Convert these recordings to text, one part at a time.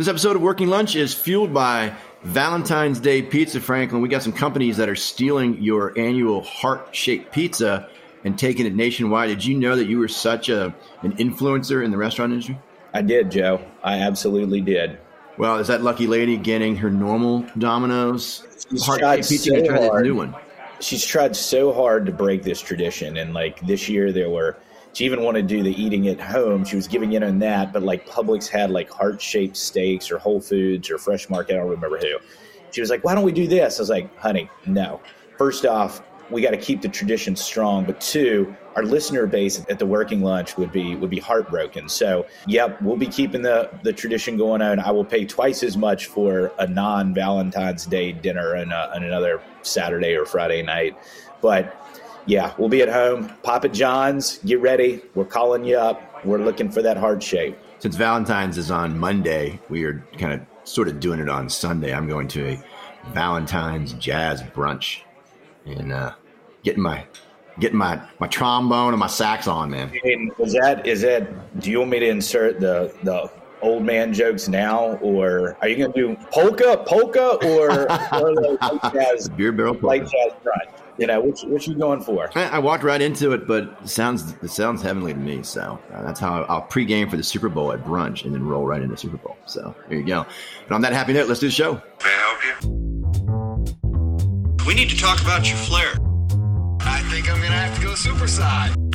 This episode of Working Lunch is fueled by Valentine's Day Pizza, Franklin. We got some companies that are stealing your annual heart shaped pizza and taking it nationwide. Did you know that you were such a an influencer in the restaurant industry? I did, Joe. I absolutely did. Well, is that lucky lady getting her normal Domino's heart shaped pizza? so try this hard. new one. She's tried so hard to break this tradition, and like this year, there were. She even wanted to do the eating at home. She was giving in on that, but like Publix had like heart shaped steaks or Whole Foods or Fresh Market. I don't remember who. She was like, "Why don't we do this?" I was like, "Honey, no. First off, we got to keep the tradition strong, but two, our listener base at the working lunch would be would be heartbroken. So, yep, we'll be keeping the the tradition going on. I will pay twice as much for a non Valentine's Day dinner and, uh, another Saturday or Friday night, but yeah, we'll be at home. Papa John's, get ready. We're calling you up. We're looking for that heart shape. Since Valentine's is on Monday, we are kind of sort of doing it on Sunday. I'm going to a Valentine's jazz brunch and uh, getting my getting my my trombone and my sax on, man. Mean, is that is that? Do you want me to insert the the old man jokes now, or are you going to do polka, polka, or, or the light jazz, Beer barrel. light jazz brunch? You know, which what you going for? I I walked right into it, but it sounds it sounds heavenly to me. So uh, that's how I'll pregame for the Super Bowl at brunch and then roll right into Super Bowl. So there you go. And on that happy note, let's do the show. May I help you? We need to talk about your flair. I think I'm gonna have to go superside. I'm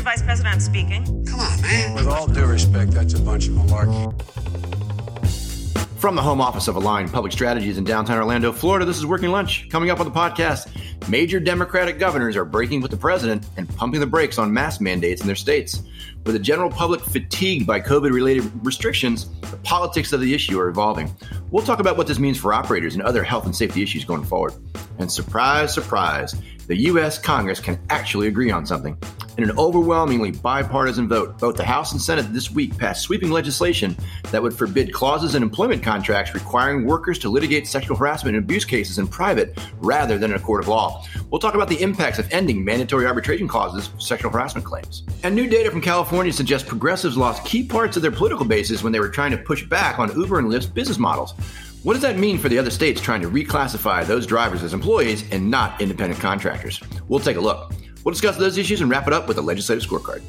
Mr. Vice President, I'm speaking. Come on, man. With all due respect, that's a bunch of malarkey. From the home office of Align Public Strategies in downtown Orlando, Florida, this is Working Lunch. Coming up on the podcast, major Democratic governors are breaking with the president and pumping the brakes on mask mandates in their states. With the general public fatigued by COVID related restrictions, the politics of the issue are evolving. We'll talk about what this means for operators and other health and safety issues going forward. And surprise, surprise, the U.S. Congress can actually agree on something. In an overwhelmingly bipartisan vote, both the House and Senate this week passed sweeping legislation that would forbid clauses in employment contracts requiring workers to litigate sexual harassment and abuse cases in private rather than in a court of law. We'll talk about the impacts of ending mandatory arbitration clauses for sexual harassment claims. And new data from California suggests progressives lost key parts of their political bases when they were trying to push back on Uber and Lyft's business models. What does that mean for the other states trying to reclassify those drivers as employees and not independent contractors? We'll take a look. We'll discuss those issues and wrap it up with a legislative scorecard.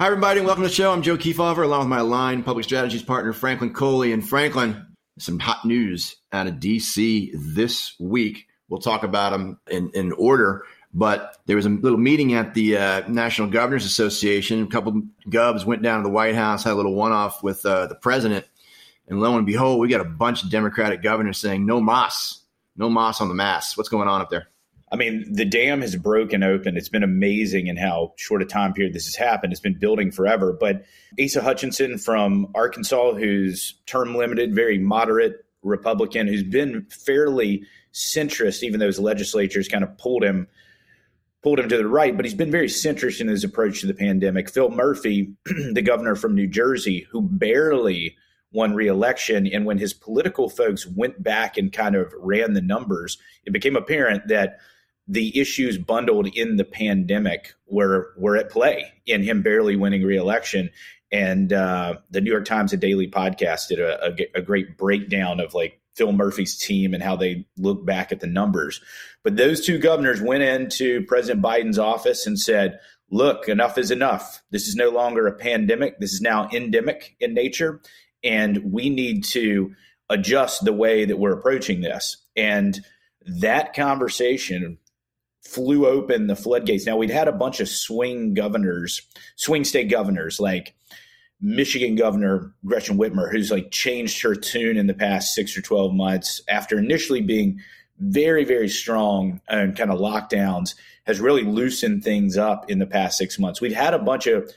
Hi, everybody, and welcome to the show. I'm Joe Kefauver, along with my Align Public Strategies partner, Franklin Coley. And Franklin, some hot news out of DC this week. We'll talk about them in, in order. But there was a little meeting at the uh, National Governors Association. A couple govs went down to the White House, had a little one off with uh, the president. And lo and behold, we got a bunch of Democratic governors saying no mas, no mas on the mass. What's going on up there? I mean, the dam has broken open. It's been amazing in how short a time period this has happened. It's been building forever. But Asa Hutchinson from Arkansas, who's term limited, very moderate Republican, who's been fairly centrist, even though his legislatures kind of pulled him pulled him to the right, but he's been very centrist in his approach to the pandemic. Phil Murphy, the governor from New Jersey, who barely won re-election and when his political folks went back and kind of ran the numbers, it became apparent that the issues bundled in the pandemic were were at play in him barely winning re-election. And uh, the New York Times, a daily podcast, did a, a, a great breakdown of like Phil Murphy's team and how they look back at the numbers. But those two governors went into President Biden's office and said, look, enough is enough. This is no longer a pandemic. This is now endemic in nature. And we need to adjust the way that we're approaching this. And that conversation flew open the floodgates. Now, we'd had a bunch of swing governors, swing state governors like Michigan Governor Gretchen Whitmer, who's like changed her tune in the past six or 12 months after initially being very, very strong and kind of lockdowns, has really loosened things up in the past six months. We've had a bunch of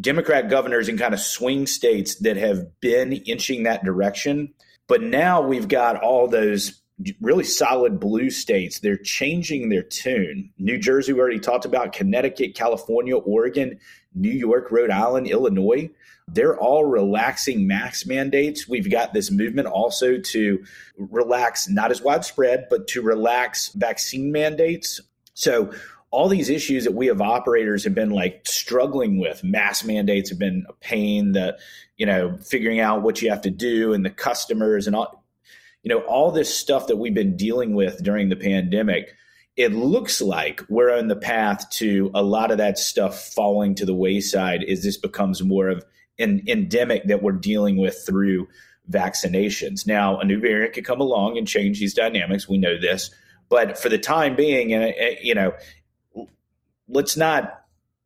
Democrat governors in kind of swing states that have been inching that direction. But now we've got all those really solid blue states, they're changing their tune. New Jersey, we already talked about, Connecticut, California, Oregon, New York, Rhode Island, Illinois. They're all relaxing mask mandates. We've got this movement also to relax, not as widespread, but to relax vaccine mandates. So, all these issues that we have operators have been like struggling with, mask mandates have been a pain, the, you know, figuring out what you have to do and the customers and all you know, all this stuff that we've been dealing with during the pandemic, it looks like we're on the path to a lot of that stuff falling to the wayside as this becomes more of an endemic that we're dealing with through vaccinations. Now, a new variant could come along and change these dynamics. We know this. But for the time being, and uh, uh, you know, let's not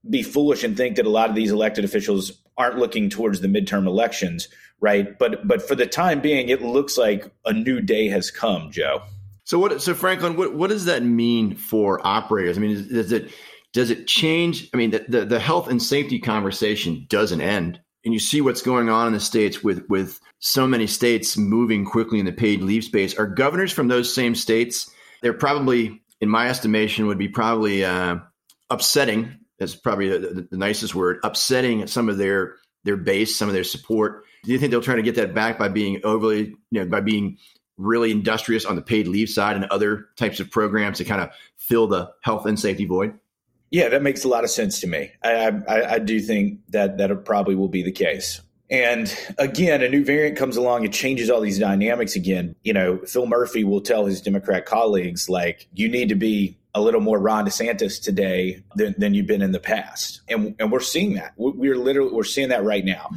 be foolish and think that a lot of these elected officials aren't looking towards the midterm elections right? But but for the time being, it looks like a new day has come, Joe. So what? So Franklin, what what does that mean for operators? I mean, does it does it change? I mean, the, the, the health and safety conversation doesn't end, and you see what's going on in the states with with so many states moving quickly in the paid leave space. Are governors from those same states? They're probably, in my estimation, would be probably uh, upsetting. That's probably the, the nicest word. Upsetting some of their their base, some of their support do you think they'll try to get that back by being overly, you know, by being really industrious on the paid leave side and other types of programs to kind of fill the health and safety void? Yeah, that makes a lot of sense to me. I, I, I do think that that probably will be the case. And again, a new variant comes along, it changes all these dynamics again. You know, Phil Murphy will tell his Democrat colleagues, like, you need to be a little more Ron DeSantis today than, than you've been in the past. And, and we're seeing that. We're literally, we're seeing that right now.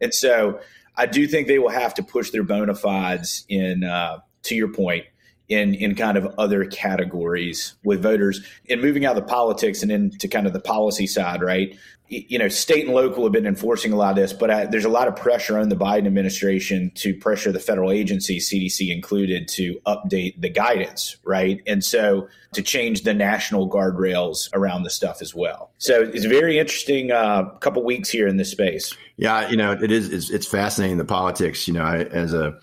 And so I do think they will have to push their bona fides in, uh, to your point, in in kind of other categories with voters and moving out of the politics and into kind of the policy side, right? You know, state and local have been enforcing a lot of this, but I, there's a lot of pressure on the Biden administration to pressure the federal agencies, CDC included, to update the guidance, right? And so to change the national guardrails around the stuff as well. So it's a very interesting uh, couple weeks here in this space. Yeah, you know, it is. It's, it's fascinating the politics. You know, I, as a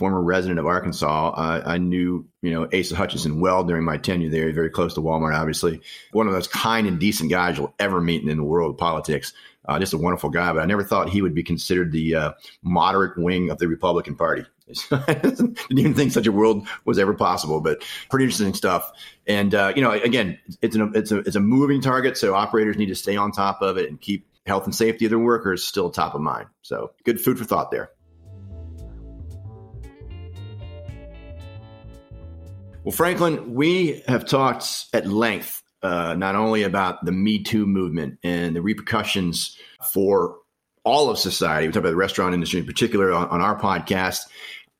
former resident of Arkansas, uh, I knew you know Asa Hutchinson well during my tenure there. Very close to Walmart, obviously. One of those kind and decent guys you'll ever meet in the world of politics. Uh, just a wonderful guy, but I never thought he would be considered the uh, moderate wing of the Republican Party. I didn't even think such a world was ever possible, but pretty interesting stuff. And uh, you know, again, it's an, it's a it's a moving target, so operators need to stay on top of it and keep health and safety of their workers still top of mind. So, good food for thought there. Well, Franklin, we have talked at length uh, not only about the Me Too movement and the repercussions for all of society. We talk about the restaurant industry in particular on, on our podcast.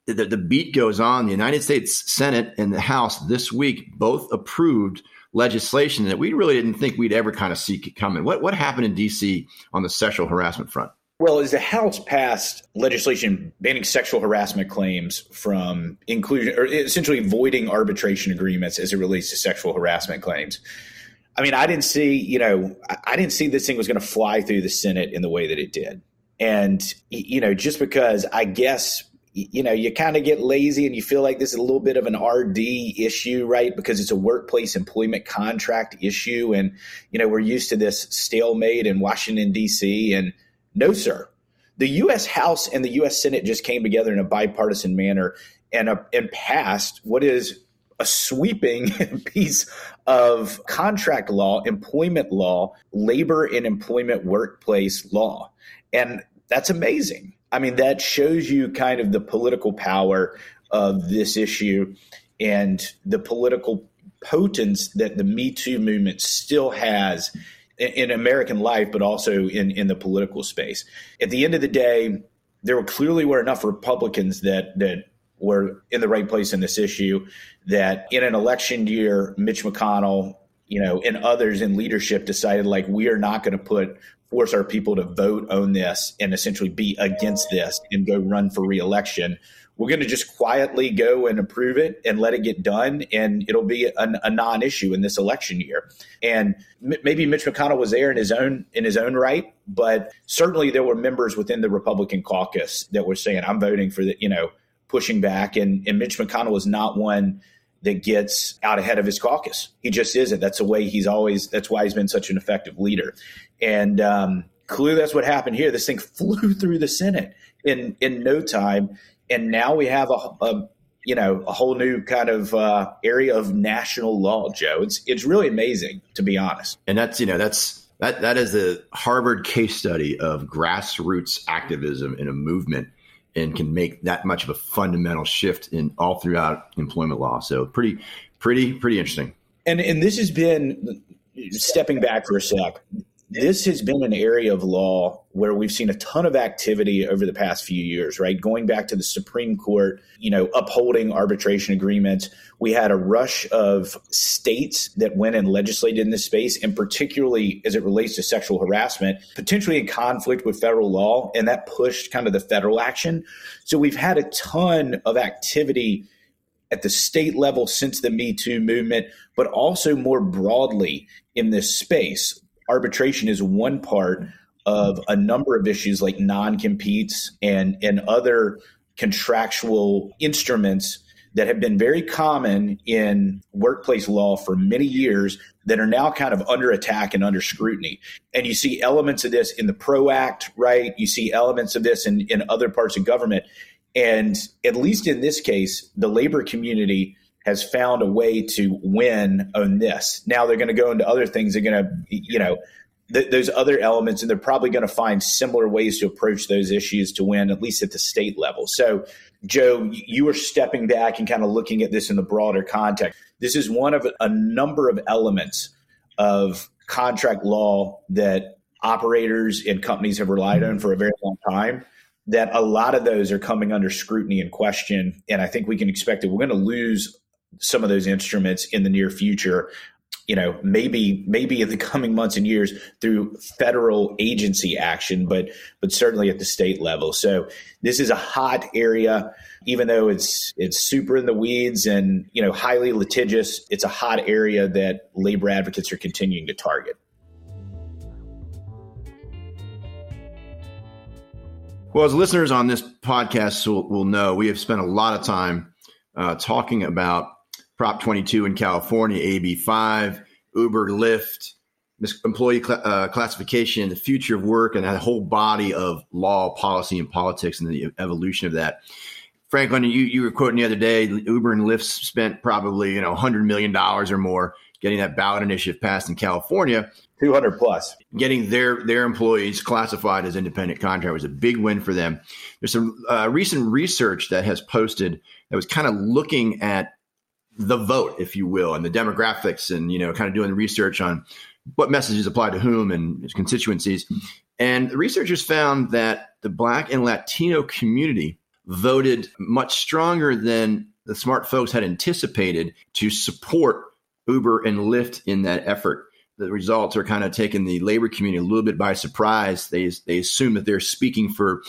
The, the, beat goes on. The United States Senate and the House this week both approved legislation that we really didn't think we'd ever kind of see coming. What what happened in D.C. on the sexual harassment front? Well, as the House passed legislation banning sexual harassment claims from inclusion or essentially voiding arbitration agreements as it relates to sexual harassment claims. I mean, I didn't see, you know, I didn't see this thing was going to fly through the Senate in the way that it did. And, you know, just because I guess, you know, you kind of get lazy and you feel like this is a little bit of an RD issue, right? Because it's a workplace employment contract issue. And, you know, we're used to this stalemate in Washington, D.C. And, no, sir. The U.S. House and the U.S. Senate just came together in a bipartisan manner and, uh, and passed what is a sweeping piece of contract law, employment law, labor and employment workplace law. And that's amazing. I mean, that shows you kind of the political power of this issue and the political potence that the Me Too movement still has in American life, but also in, in the political space. At the end of the day, there were clearly were enough Republicans that that were in the right place in this issue. That in an election year, Mitch McConnell, you know, and others in leadership decided like we are not going to put force our people to vote on this and essentially be against this and go run for reelection we're going to just quietly go and approve it and let it get done, and it'll be a, a non-issue in this election year. And m- maybe Mitch McConnell was there in his own in his own right, but certainly there were members within the Republican caucus that were saying, "I'm voting for the you know." pushing back. And, and Mitch McConnell is not one that gets out ahead of his caucus. He just isn't. That's the way he's always, that's why he's been such an effective leader. And um, clearly that's what happened here. This thing flew through the Senate in, in no time. And now we have a, a you know, a whole new kind of uh, area of national law, Joe. It's, it's really amazing, to be honest. And that's, you know, that's, that, that is a Harvard case study of grassroots activism in a movement and can make that much of a fundamental shift in all throughout employment law. So pretty, pretty, pretty interesting. And and this has been stepping back for a sec this has been an area of law where we've seen a ton of activity over the past few years, right? Going back to the Supreme Court, you know, upholding arbitration agreements. We had a rush of states that went and legislated in this space, and particularly as it relates to sexual harassment, potentially in conflict with federal law, and that pushed kind of the federal action. So we've had a ton of activity at the state level since the Me Too movement, but also more broadly in this space arbitration is one part of a number of issues like non-competes and and other contractual instruments that have been very common in workplace law for many years that are now kind of under attack and under scrutiny. And you see elements of this in the PRO Act, right? You see elements of this in, in other parts of government. And at least in this case, the labor community has found a way to win on this. Now they're going to go into other things. They're going to, you know, th- those other elements, and they're probably going to find similar ways to approach those issues to win, at least at the state level. So, Joe, you are stepping back and kind of looking at this in the broader context. This is one of a number of elements of contract law that operators and companies have relied on for a very long time that a lot of those are coming under scrutiny and question. And I think we can expect that we're going to lose some of those instruments in the near future you know maybe maybe in the coming months and years through federal agency action but but certainly at the state level. So this is a hot area. Even though it's it's super in the weeds and you know highly litigious it's a hot area that labor advocates are continuing to target. Well as listeners on this podcast will, will know we have spent a lot of time uh, talking about Prop 22 in California, AB 5, Uber, Lyft, employee cl- uh, classification, the future of work, and that whole body of law, policy, and politics, and the evolution of that. Franklin, you, you were quoting the other day, Uber and Lyft spent probably you know $100 million or more getting that ballot initiative passed in California. 200 plus. Getting their their employees classified as independent contractor was a big win for them. There's some uh, recent research that has posted that was kind of looking at the vote, if you will, and the demographics, and you know, kind of doing research on what messages apply to whom and constituencies. And the researchers found that the Black and Latino community voted much stronger than the smart folks had anticipated to support Uber and Lyft in that effort. The results are kind of taking the labor community a little bit by surprise. They they assume that they're speaking for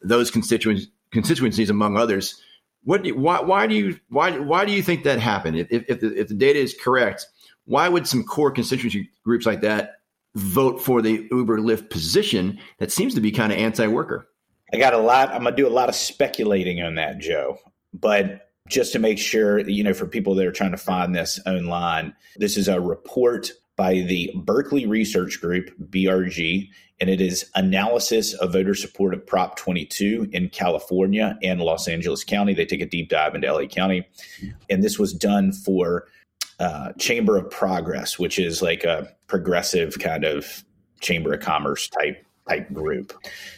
those constituents constituencies among others what? Do why? Why do you? Why? Why do you think that happened? If if the, if the data is correct, why would some core constituency groups like that vote for the Uber Lyft position that seems to be kind of anti-worker? I got a lot. I'm gonna do a lot of speculating on that, Joe. But just to make sure, you know, for people that are trying to find this online, this is a report by the Berkeley Research Group, BRG, and it is analysis of voter support of Prop 22 in California and Los Angeles County. They take a deep dive into LA County. And this was done for uh, Chamber of Progress, which is like a progressive kind of Chamber of Commerce type type group.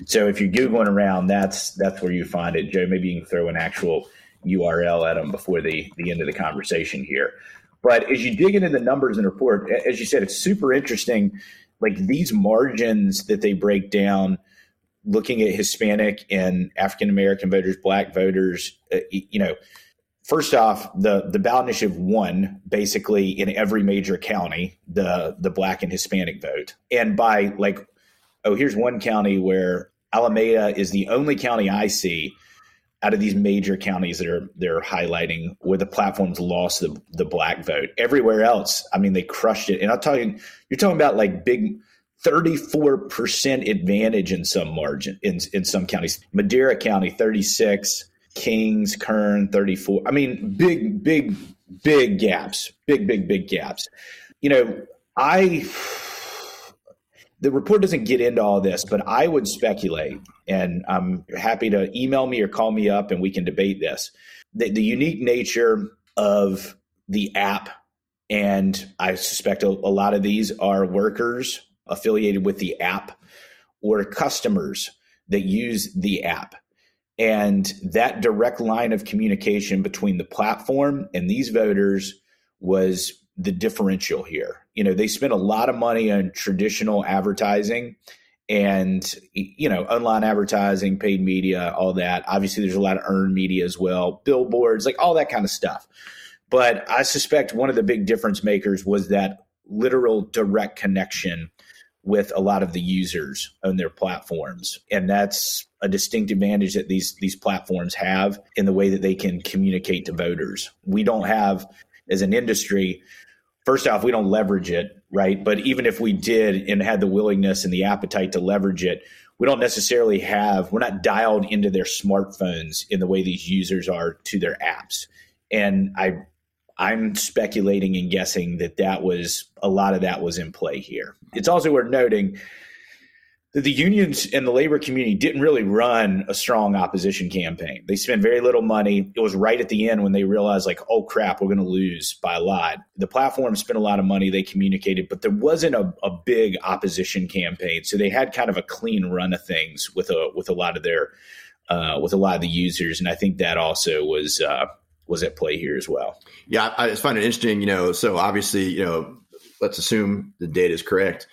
So if you're googling around, that's that's where you find it. Joe, maybe you can throw an actual URL at them before the the end of the conversation here. But as you dig into the numbers and report, as you said, it's super interesting like these margins that they break down looking at hispanic and african american voters black voters uh, you know first off the the ballot initiative won basically in every major county the the black and hispanic vote. And by like oh here's one county where alameda is the only county i see out of these major counties that are they're highlighting where the platforms lost the, the black vote. Everywhere else, I mean, they crushed it. And I'm talking, you're talking about like big 34% advantage in some margin in, in some counties. Madera County, 36, Kings, Kern, 34. I mean, big, big, big gaps, big, big, big gaps. You know, I, the report doesn't get into all this, but I would speculate, and I'm happy to email me or call me up and we can debate this. The, the unique nature of the app, and I suspect a, a lot of these are workers affiliated with the app or customers that use the app and that direct line of communication between the platform and these voters was the differential here. You know, they spent a lot of money on traditional advertising and you know online advertising paid media all that. Obviously there's a lot of earned media as well billboards like all that kind of stuff. But i suspect one of the big difference makers was that literal direct connection with a lot of the users on their platforms. And that's a distinct advantage that these these platforms have in the way that they can communicate to voters. We don't have as an industry first off we don't leverage it right but even if we did and had the willingness and the appetite to leverage it we don't necessarily have we're not dialed into their smartphones in the way these users are to their apps and i I'm speculating and guessing that that was a lot of that was in play here. It's also worth noting the unions and the labor community didn't really run a strong opposition campaign. They spent very little money. It was right at the end when they realized, like, oh crap, we're going to lose by a lot. The platform spent a lot of money. They communicated, but there wasn't a, a big opposition campaign. So they had kind of a clean run of things with a with a lot of their uh, with a lot of the users, and I think that also was. Uh, was at play here as well. Yeah, I just find it interesting. You know, so obviously, you know, let's assume the data is correct.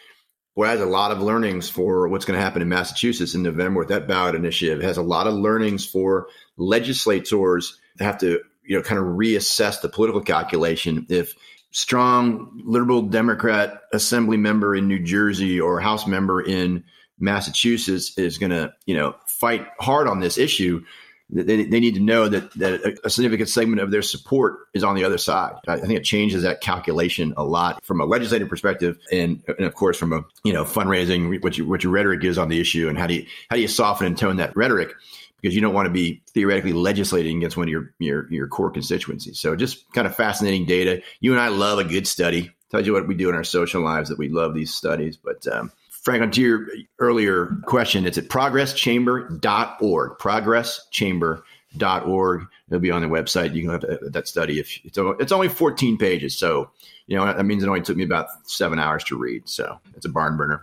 Boy, has a lot of learnings for what's going to happen in Massachusetts in November with that ballot initiative. It has a lot of learnings for legislators that have to, you know, kind of reassess the political calculation. If strong liberal Democrat assembly member in New Jersey or House member in Massachusetts is going to, you know, fight hard on this issue, they, they need to know that, that a significant segment of their support is on the other side. I think it changes that calculation a lot from a legislative perspective, and, and of course from a you know fundraising, what, you, what your rhetoric is on the issue, and how do you how do you soften and tone that rhetoric because you don't want to be theoretically legislating against one of your your your core constituencies. So just kind of fascinating data. You and I love a good study. Tells you what we do in our social lives that we love these studies, but. Um, Franklin, to your earlier question, it's at progresschamber.org. Progresschamber.org. It'll be on the website. You can have that study. If it's, it's only 14 pages, so you know that means it only took me about seven hours to read. So it's a barn burner.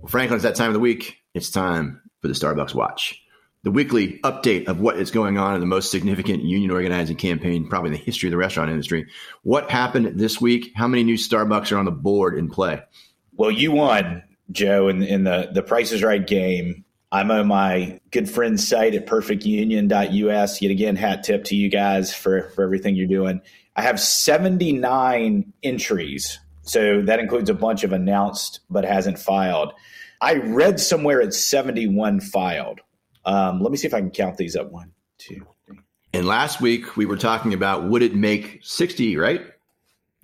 Well, Franklin, it's that time of the week. It's time for the Starbucks Watch the weekly update of what is going on in the most significant union organizing campaign probably in the history of the restaurant industry. What happened this week? How many new Starbucks are on the board in play? Well, you won, Joe, in, in the the Price is Right game. I'm on my good friend's site at perfectunion.us. Yet again, hat tip to you guys for, for everything you're doing. I have 79 entries. So that includes a bunch of announced but hasn't filed. I read somewhere it's 71 filed. Um, let me see if I can count these up. One, two, three. And last week we were talking about would it make 60, right?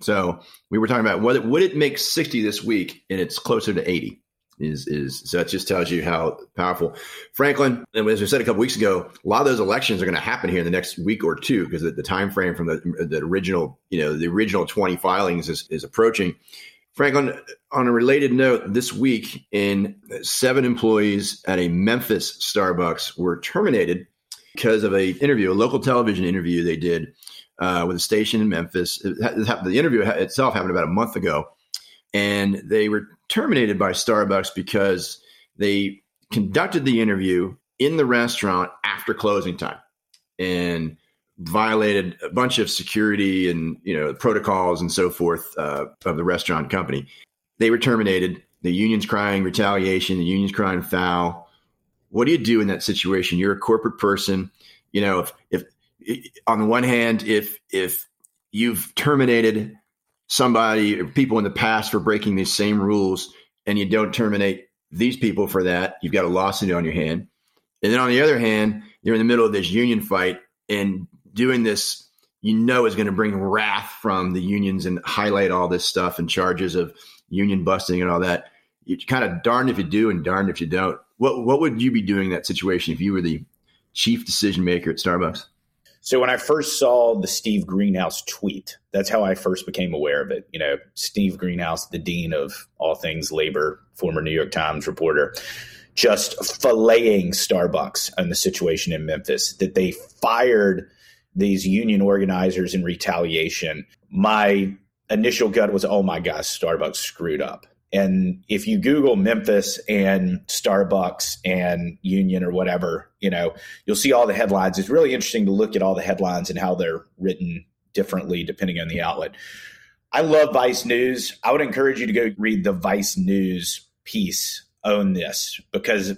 So we were talking about it, would it make 60 this week, and it's closer to 80. Is is so that just tells you how powerful Franklin. And as we said a couple weeks ago, a lot of those elections are going to happen here in the next week or two because the, the time frame from the the original you know the original 20 filings is, is approaching. Franklin, on a related note, this week, in seven employees at a Memphis Starbucks were terminated because of a interview, a local television interview they did uh, with a station in Memphis. It, the interview itself happened about a month ago, and they were terminated by Starbucks because they conducted the interview in the restaurant after closing time, and violated a bunch of security and you know protocols and so forth uh, of the restaurant company. They were terminated. The union's crying retaliation. The union's crying foul. What do you do in that situation? You're a corporate person. You know, if, if on the one hand, if if you've terminated somebody or people in the past for breaking these same rules, and you don't terminate these people for that, you've got a lawsuit on your hand. And then on the other hand, you're in the middle of this union fight, and doing this, you know, is going to bring wrath from the unions and highlight all this stuff and charges of union busting and all that. You kind of darned if you do and darned if you don't. What what would you be doing in that situation if you were the chief decision maker at Starbucks? So when I first saw the Steve Greenhouse tweet, that's how I first became aware of it. You know, Steve Greenhouse, the dean of all things labor, former New York Times reporter, just filleting Starbucks and the situation in Memphis that they fired these union organizers in retaliation. My initial gut was, oh my gosh, Starbucks screwed up. And if you Google Memphis and Starbucks and Union or whatever, you know, you'll see all the headlines. It's really interesting to look at all the headlines and how they're written differently depending on the outlet. I love Vice News. I would encourage you to go read the Vice News piece on this because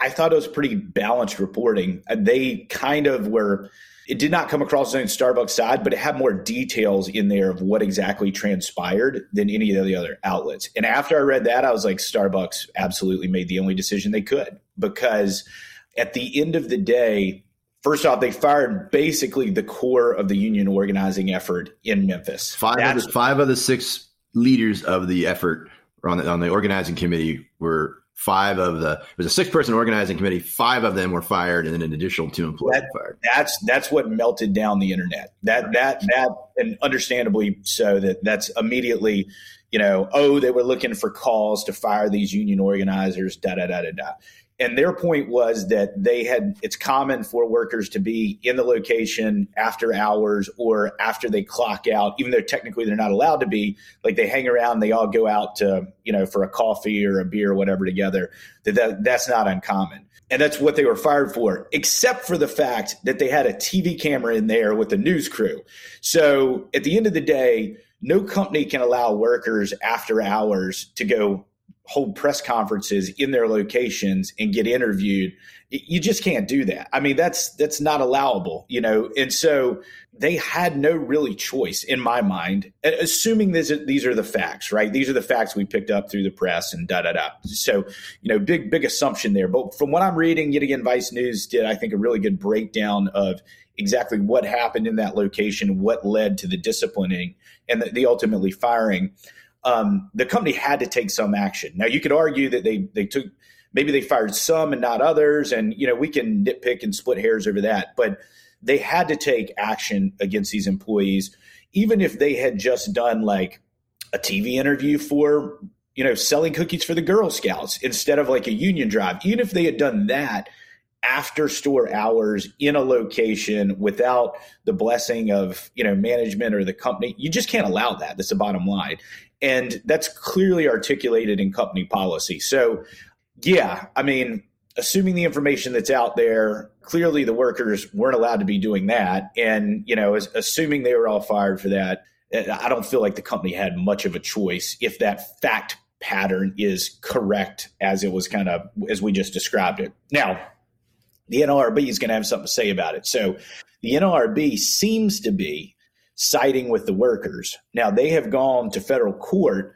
I thought it was pretty balanced reporting. They kind of were it did not come across on Starbucks side, but it had more details in there of what exactly transpired than any of the other outlets. And after I read that, I was like, Starbucks absolutely made the only decision they could because at the end of the day, first off, they fired basically the core of the union organizing effort in Memphis. Five of the, five of the six leaders of the effort on the, on the organizing committee were five of the it was a six person organizing committee. Five of them were fired and then an additional two employees that, fired. that's that's what melted down the internet. That that that and understandably so that that's immediately you know oh they were looking for calls to fire these union organizers da da da da da and their point was that they had it's common for workers to be in the location after hours or after they clock out even though technically they're not allowed to be like they hang around they all go out to you know for a coffee or a beer or whatever together that, that that's not uncommon. And that's what they were fired for except for the fact that they had a tv camera in there with a news crew. So at the end of the day no company can allow workers after hours to go hold press conferences in their locations and get interviewed you just can't do that. I mean that's that's not allowable you know? And so they had no really choice in my mind assuming this, these are the facts right? These are the facts we picked up through the press and da da da. So you know big big assumption there. But from what i'm reading yet again vice news did i think a really good breakdown of exactly what happened in that location what led to the disciplining and the, the ultimately firing um, the company had to take some action. Now you could argue that they they took maybe they fired some and not others, and you know we can nitpick and split hairs over that, but they had to take action against these employees, even if they had just done like a TV interview for you know selling cookies for the Girl Scouts instead of like a union drive. Even if they had done that after store hours in a location without the blessing of you know management or the company you just can't allow that that's the bottom line and that's clearly articulated in company policy. So, yeah, I mean, assuming the information that's out there, clearly the workers weren't allowed to be doing that. And, you know, assuming they were all fired for that, eh, I don't feel like the company had much of a choice if that fact pattern is correct as it was kind of as we just described it. Now, the NLRB is going to have something to say about it. So the NLRB seems to be siding with the workers. Now, they have gone to federal court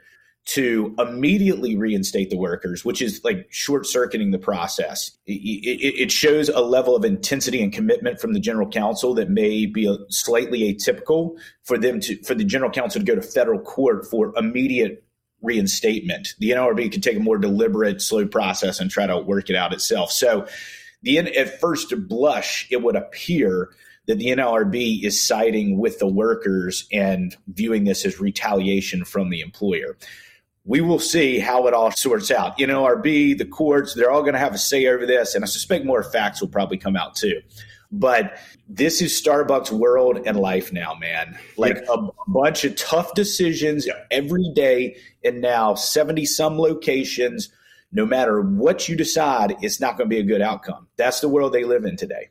to immediately reinstate the workers, which is like short circuiting the process. It, it, it, shows a level of intensity and commitment from the general counsel that may be a, slightly atypical for them to for the general counsel to go to federal court for immediate reinstatement. The NLRB could take a more deliberate, slow process and try to work it out itself. So, the at first blush, it would appear that the NLRB is siding with the workers and viewing this as retaliation from the employer. We will see how it all sorts out. NLRB, the courts, they're all going to have a say over this, and I suspect more facts will probably come out too. But this is Starbucks world and life now, man. Like yeah. a bunch of tough decisions yeah. every day, and now 70 some locations. No matter what you decide, it's not going to be a good outcome. That's the world they live in today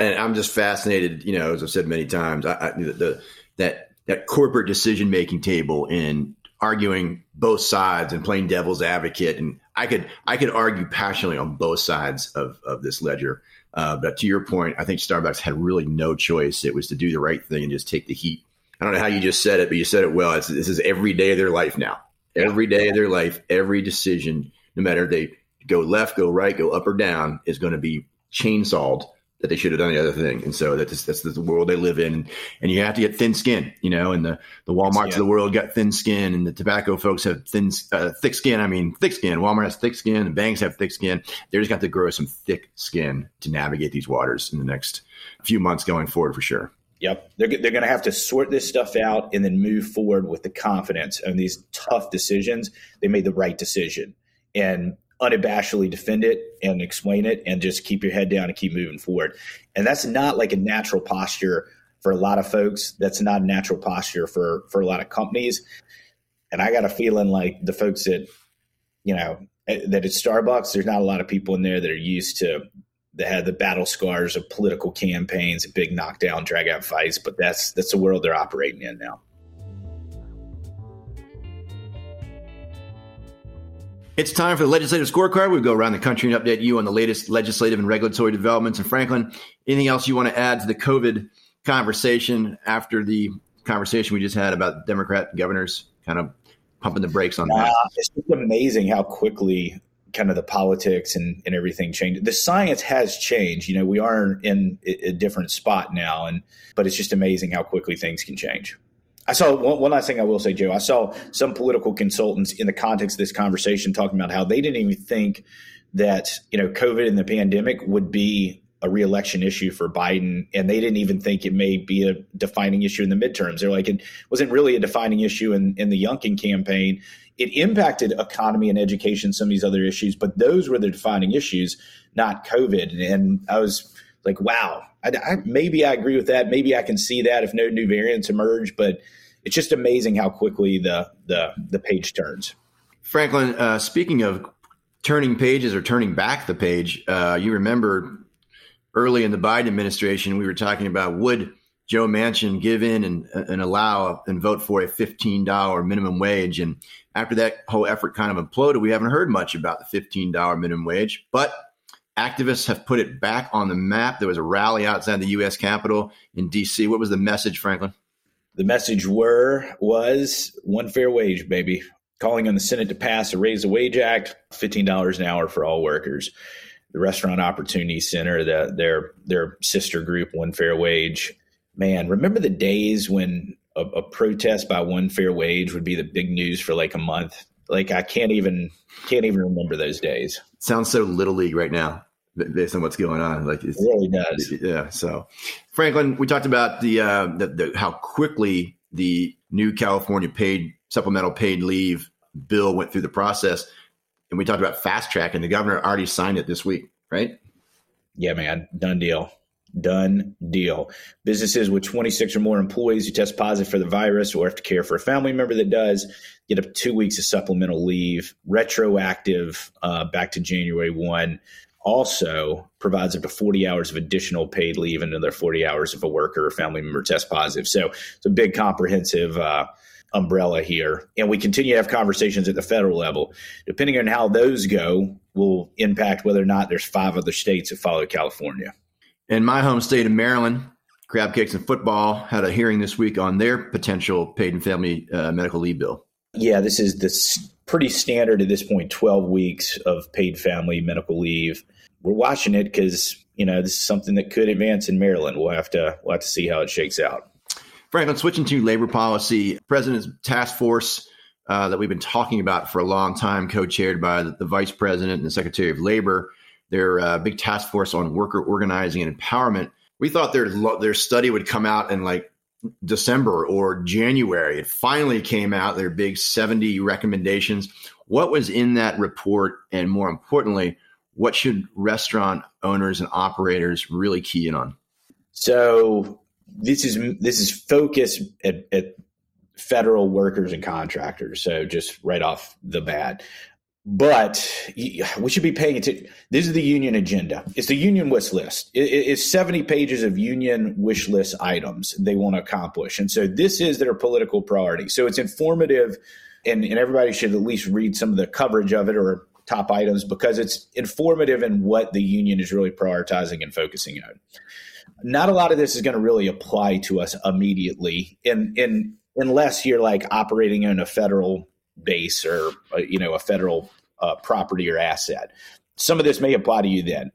and I'm just fascinated. You know, as I've said many times, I, I, the, that that corporate decision making table in arguing both sides and playing devil's advocate, and I could I could argue passionately on both sides of of this ledger. Uh, but to your point, I think Starbucks had really no choice. It was to do the right thing and just take the heat. I don't know how you just said it, but you said it well. It's, this is every day of their life now. Every day of their life, every decision, no matter they go left, go right, go up or down, is going to be chainsawed that they should have done the other thing. And so that's that's the world they live in. And you have to get thin skin, you know, and the, the Walmarts yeah. of the world got thin skin and the tobacco folks have thin, uh, thick skin. I mean, thick skin. Walmart has thick skin and banks have thick skin. They're just got to grow some thick skin to navigate these waters in the next few months going forward for sure. Yep. They're, they're going to have to sort this stuff out and then move forward with the confidence of these tough decisions. They made the right decision. And unabashedly defend it and explain it and just keep your head down and keep moving forward. And that's not like a natural posture for a lot of folks. That's not a natural posture for for a lot of companies. And I got a feeling like the folks that you know eh, that at Starbucks, there's not a lot of people in there that are used to that have the battle scars of political campaigns, big knockdown, drag out fights. But that's that's the world they're operating in now. It's time for the legislative scorecard. We go around the country and update you on the latest legislative and regulatory developments. in Franklin, anything else you want to add to the COVID conversation after the conversation we just had about Democrat governors kind of pumping the brakes on that? It's just amazing how quickly kind of the politics and, and everything changed. The science has changed. You know, we are in a different spot now, and but it's just amazing how quickly things can change. I saw one, last thing I will say, Joe. I saw some political consultants in the context of this conversation talking about how they didn't even think that you know COVID and the pandemic would be a reelection issue for Biden, and they didn't even think it may be a defining issue in the midterms. They're like, it wasn't really a defining issue in, in the Youngkin campaign. It impacted economy and education, some of these other issues, but those were the defining issues, not COVID. And I was like, wow, I, I, maybe I agree with that. Maybe I can see that if no new variants emerge, but it's just amazing how quickly the the the page turns. Franklin, uh, speaking of turning pages or turning back the page, uh, you remember early in the Biden administration, we were talking about would Joe Manchin give in and, and allow and vote for a $15 minimum wage. And after that whole effort kind of imploded, we haven't heard much about the $15 minimum wage. But activists have put it back on the map. There was a rally outside the U.S. Capitol in D.C. What was the message, Franklin? The message were was one fair wage, baby. Calling on the Senate to pass a Raise the Wage Act, fifteen dollars an hour for all workers. The Restaurant Opportunity Center, the, their their sister group, One Fair Wage. Man, remember the days when a, a protest by One Fair Wage would be the big news for like a month? Like I can't even can't even remember those days. Sounds so little league right now based on what's going on. Like it really does. Yeah. So, Franklin, we talked about the, uh, the, the how quickly the new California paid supplemental paid leave bill went through the process, and we talked about fast track, and the governor already signed it this week, right? Yeah, man, done deal. Done deal. Businesses with 26 or more employees who test positive for the virus or have to care for a family member that does get up two weeks of supplemental leave, retroactive uh, back to January 1 also provides up to 40 hours of additional paid leave and another 40 hours if a worker or family member tests positive. So it's a big comprehensive uh, umbrella here. And we continue to have conversations at the federal level. Depending on how those go, will impact whether or not there's five other states that follow California. In my home state of Maryland, Crab Cakes and Football had a hearing this week on their potential paid and family uh, medical leave bill. Yeah, this is this pretty standard at this point 12 weeks of paid family medical leave. We're watching it because you know this is something that could advance in maryland. We'll have to we'll have to see how it shakes out. Franklin switching to labor policy. President's task force uh, that we've been talking about for a long time co-chaired by the, the vice president and the secretary of labor their uh, big task force on worker organizing and empowerment. We thought their their study would come out in like December or January. It finally came out, their big 70 recommendations. What was in that report? And more importantly, what should restaurant owners and operators really key in on? So this is this is focused at, at federal workers and contractors. So just right off the bat, but we should be paying attention. This is the union agenda. It's the union wish list. It's 70 pages of union wish list items they want to accomplish. And so this is their political priority. So it's informative, and, and everybody should at least read some of the coverage of it or top items because it's informative in what the union is really prioritizing and focusing on. Not a lot of this is going to really apply to us immediately, in, in, unless you're like operating in a federal base or uh, you know a federal uh, property or asset. some of this may apply to you then.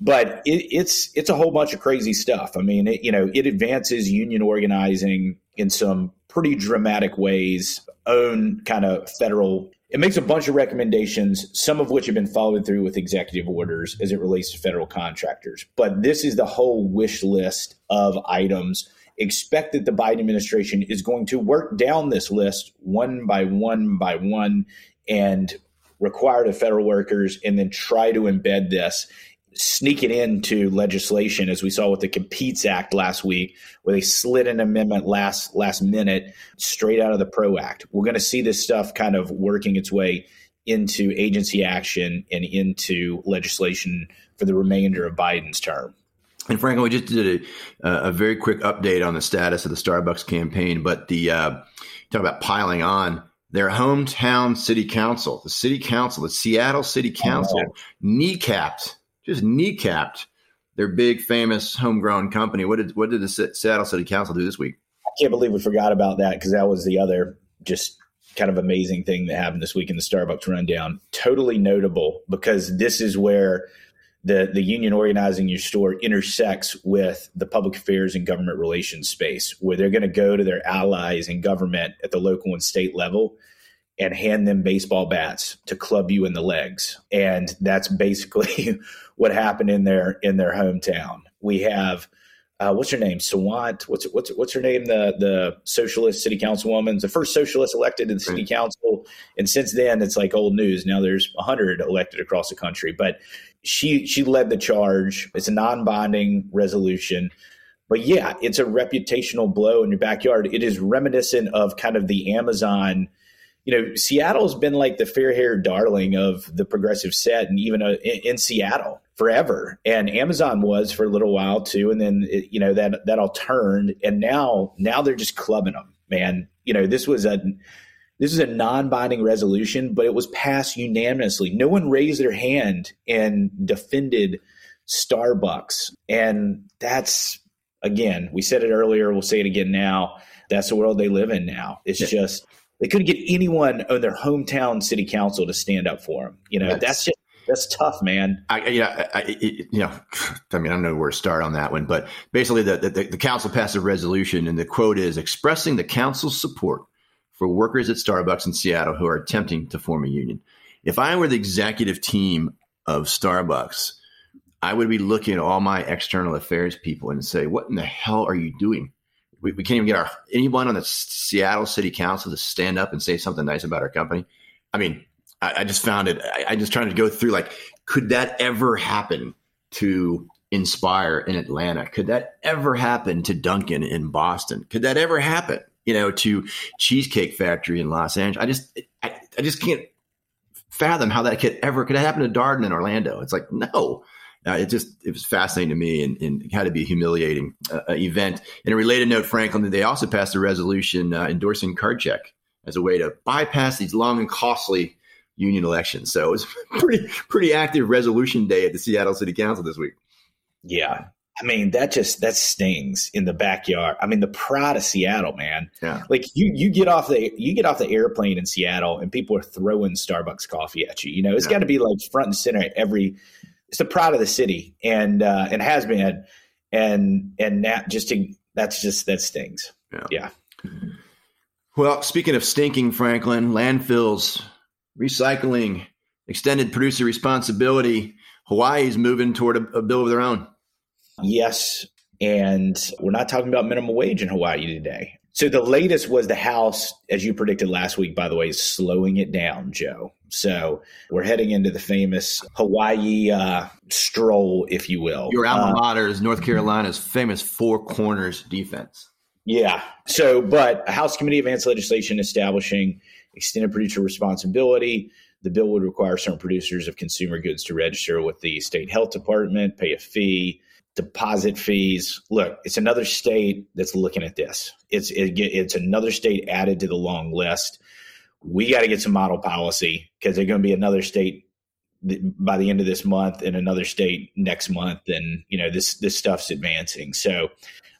But it, it's it's a whole bunch of crazy stuff. I mean, it, you know, it advances union organizing in some pretty dramatic ways. Own kind of federal. It makes a bunch of recommendations, some of which have been followed through with executive orders as it relates to federal contractors. But this is the whole wish list of items expect that the Biden administration is going to work down this list one by one by one and require of federal workers and then try to embed this sneak it into legislation as we saw with the competes act last week where they slid an amendment last last minute straight out of the pro act. We're going to see this stuff kind of working its way into agency action and into legislation for the remainder of biden's term. And Franklin, we just did a, a very quick update on the status of the Starbucks campaign, but the uh, talk about piling on their hometown city council, the city council, the Seattle City Council, oh, kneecapped, just kneecapped their big famous homegrown company. What did what did the Seattle City Council do this week? I can't believe we forgot about that because that was the other just kind of amazing thing that happened this week in the Starbucks rundown. Totally notable because this is where the the union organizing your store intersects with the public affairs and government relations space where they're going to go to their allies in government at the local and state level and hand them baseball bats to club you in the legs. And that's basically what happened in their in their hometown. We have uh, what's her name? Sawant. What's what's what's her name? The the socialist city councilwoman, the first socialist elected to the city council, and since then it's like old news. Now there's hundred elected across the country, but she she led the charge. It's a non-binding resolution. But yeah, it's a reputational blow in your backyard. It is reminiscent of kind of the Amazon you know, Seattle's been like the fair haired darling of the progressive set, and even uh, in, in, Seattle forever. And Amazon was for a little while too, and then it, you know that that all turned, and now now they're just clubbing them, man. You know, this was a this is a non-binding resolution, but it was passed unanimously. No one raised their hand and defended Starbucks, and that's again, we said it earlier, we'll say it again now. That's the world they live in now. It's yeah. just they couldn't get anyone on their hometown city council to stand up for them. You know, that's, that's just that's tough, man. I, yeah, I, you know, I mean, I don't know where to start on that one, but basically, the, the, the council passed a resolution, and the quote is expressing the council's support for workers at Starbucks in Seattle who are attempting to form a union. If I were the executive team of Starbucks, I would be looking at all my external affairs people and say, "What in the hell are you doing? We, we can't even get our anyone on the Seattle City Council to stand up and say something nice about our company. I mean, I, I just found it. I, I just trying to go through like, could that ever happen to Inspire in Atlanta? Could that ever happen to Dunkin' in Boston? Could that ever happen? You know, to Cheesecake Factory in Los Angeles. I just, I, I just can't fathom how that could ever could happen to Darden in Orlando. It's like no, uh, it just it was fascinating to me and, and had to be a humiliating uh, uh, event. In a related note, Franklin, they also passed a resolution uh, endorsing card check as a way to bypass these long and costly union elections. So it was pretty pretty active resolution day at the Seattle City Council this week. Yeah. I mean, that just that stings in the backyard. I mean, the pride of Seattle, man. Yeah. Like you you get off the you get off the airplane in Seattle and people are throwing Starbucks coffee at you. You know, it's yeah. got to be like front and center at every it's the pride of the city and uh, and has been and and that just to, that's just that stings. Yeah. yeah. Well, speaking of stinking, Franklin, landfills, recycling, extended producer responsibility, Hawaii's moving toward a, a bill of their own. Yes, and we're not talking about minimum wage in Hawaii today. So the latest was the House, as you predicted last week, by the way, is slowing it down, Joe. So we're heading into the famous Hawaii uh, stroll, if you will. Your alma uh, mater is North Carolina's famous four corners defense. Yeah. So, but a House Committee Advanced Legislation establishing extended producer responsibility. The bill would require certain producers of consumer goods to register with the state health department, pay a fee, deposit fees. Look, it's another state that's looking at this. It's it, it's another state added to the long list. We got to get some model policy because there's going to be another state by the end of this month and another state next month, and you know this this stuff's advancing. So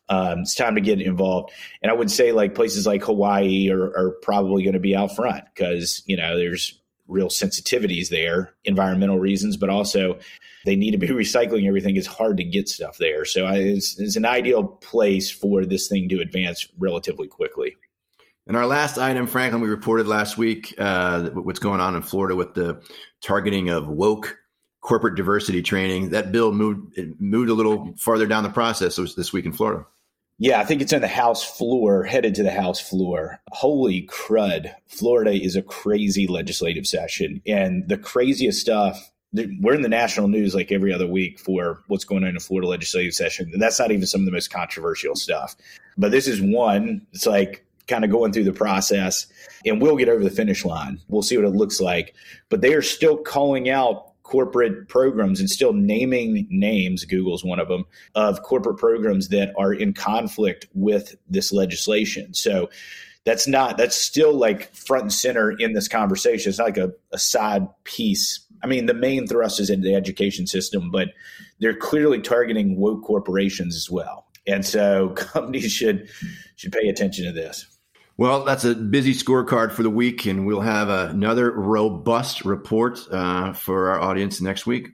um, it's time to get involved. And I would say like places like Hawaii are, are probably going to be out front because you know there's real sensitivities there, environmental reasons, but also they need to be recycling everything. It's hard to get stuff there. So it's, it's an ideal place for this thing to advance relatively quickly. And our last item, Franklin, we reported last week uh, what's going on in Florida with the targeting of woke corporate diversity training. That bill moved moved a little farther down the process this week in Florida. Yeah, I think it's on the House floor, headed to the House floor. Holy crud. Florida is a crazy legislative session. And the craziest stuff, we're in the national news like every other week for what's going on in the Florida legislative session. And that's not even some of the most controversial stuff. But this is one, it's like kind of going through the process, and we'll get over the finish line. We'll see what it looks like. But they are still calling out corporate programs and still naming names, Google's one of them, of corporate programs that are in conflict with this legislation. So that's not, that's still like front and center in this conversation. It's not like a, a side piece. I mean, the main thrust is in the education system, but they're clearly targeting woke corporations as well. And so companies should should pay attention to this. Well, that's a busy scorecard for the week, and we'll have another robust report uh, for our audience next week.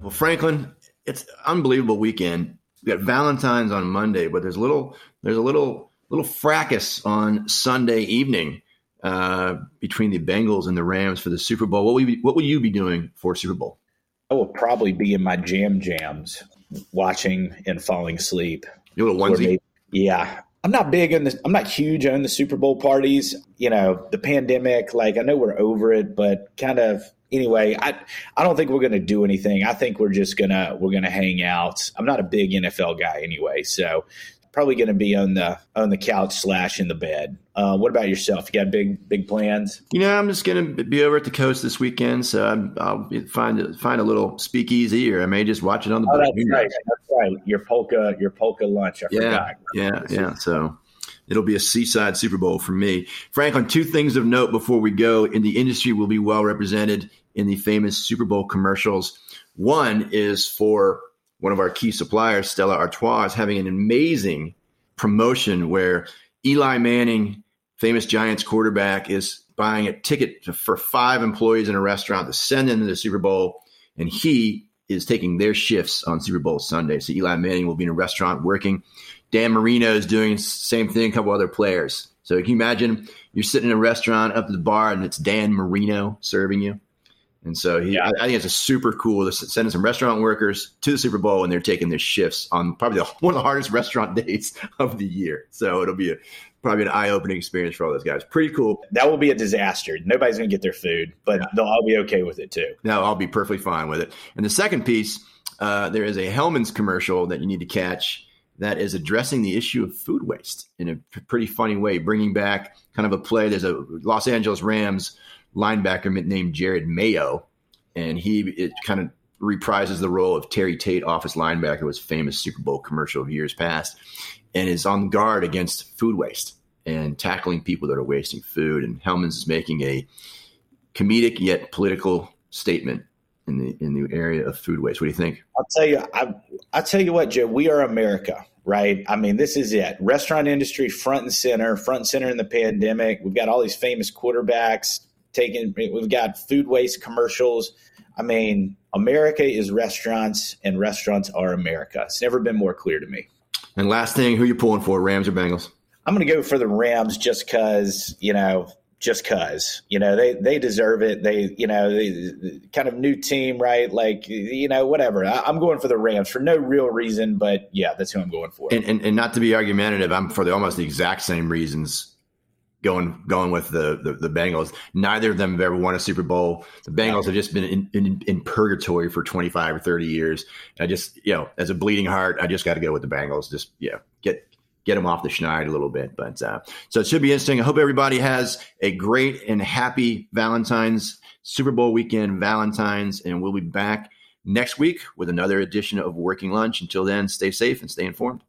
Well, Franklin, it's unbelievable weekend. We got Valentine's on Monday, but there's a little there's a little little fracas on Sunday evening uh, between the Bengals and the Rams for the Super Bowl. What will, you, what will you be doing for Super Bowl? I will probably be in my jam jams watching and falling asleep. You little onesie. Maybe, yeah. I'm not big on the I'm not huge on the Super Bowl parties. You know, the pandemic, like I know we're over it, but kind of anyway, I I don't think we're gonna do anything. I think we're just gonna we're gonna hang out. I'm not a big NFL guy anyway, so probably going to be on the on the couch slash in the bed. Uh, what about yourself? You got big big plans? You know, I'm just going to be over at the coast this weekend, so i will find find a little speakeasy, or I may just watch it on the. Oh, that's right. That's right. Your polka your polka lunch. I yeah, forgot. Yeah, yeah. So it'll be a seaside Super Bowl for me. Franklin, two things of note before we go. In the industry, will be well represented in the famous Super Bowl commercials. One is for one of our key suppliers, Stella Artois, is having an amazing promotion where Eli Manning, famous Giants quarterback, is buying a ticket to, for five employees in a restaurant to send them to the Super Bowl, and he is taking their shifts on Super Bowl Sunday. So Eli Manning will be in a restaurant working. Dan Marino is doing the same thing. A couple other players. So can you imagine you're sitting in a restaurant up at the bar and it's Dan Marino serving you? And so he, yeah. I think it's a super cool to send some restaurant workers to the Super Bowl and they're taking their shifts on probably the, one of the hardest restaurant days of the year. So it'll be a, probably an eye opening experience for all those guys. Pretty cool. That will be a disaster. Nobody's going to get their food, but yeah. they'll all be okay with it too. No, I'll be perfectly fine with it. And the second piece, uh, there is a Hellmann's commercial that you need to catch that is addressing the issue of food waste in a pretty funny way, bringing back kind of a play. There's a Los Angeles Rams linebacker named Jerod Mayo, and he it kind of reprises the role of Terry Tate, office linebacker, was famous Super Bowl commercial of years past, and is on guard against food waste and tackling people that are wasting food. And Hellmann's is making a comedic yet political statement in the in the area of food waste. What do you think? I'll tell you. I I tell you what, Joe. We are America, right? I mean, this is it. Restaurant industry front and center, front and center in the pandemic. We've got all these famous quarterbacks taking. We've got food waste commercials. I mean, America is restaurants, and restaurants are America. It's never been more clear to me. And last thing, who you pulling for, Rams or Bengals? I'm going to go for the Rams just because you know just cause you know they they deserve it they you know they, kind of new team right like you know whatever I, am going for the rams for no real reason but yeah that's who i'm going for and, and, and not to be argumentative i'm for the almost the exact same reasons going going with the, the, the Bengals. Neither of them have ever won a Super Bowl. The Bengals have just been in, in, in purgatory for 25 or 30 years. I just, you know, as a bleeding heart, I just got to go with the Bengals. Just, yeah, get get them off the schneid a little bit. But uh, so it should be interesting. I hope everybody has a great and happy Valentine's Super Bowl weekend, Valentine's, and we'll be back next week with another edition of Working Lunch. Until then, stay safe and stay informed.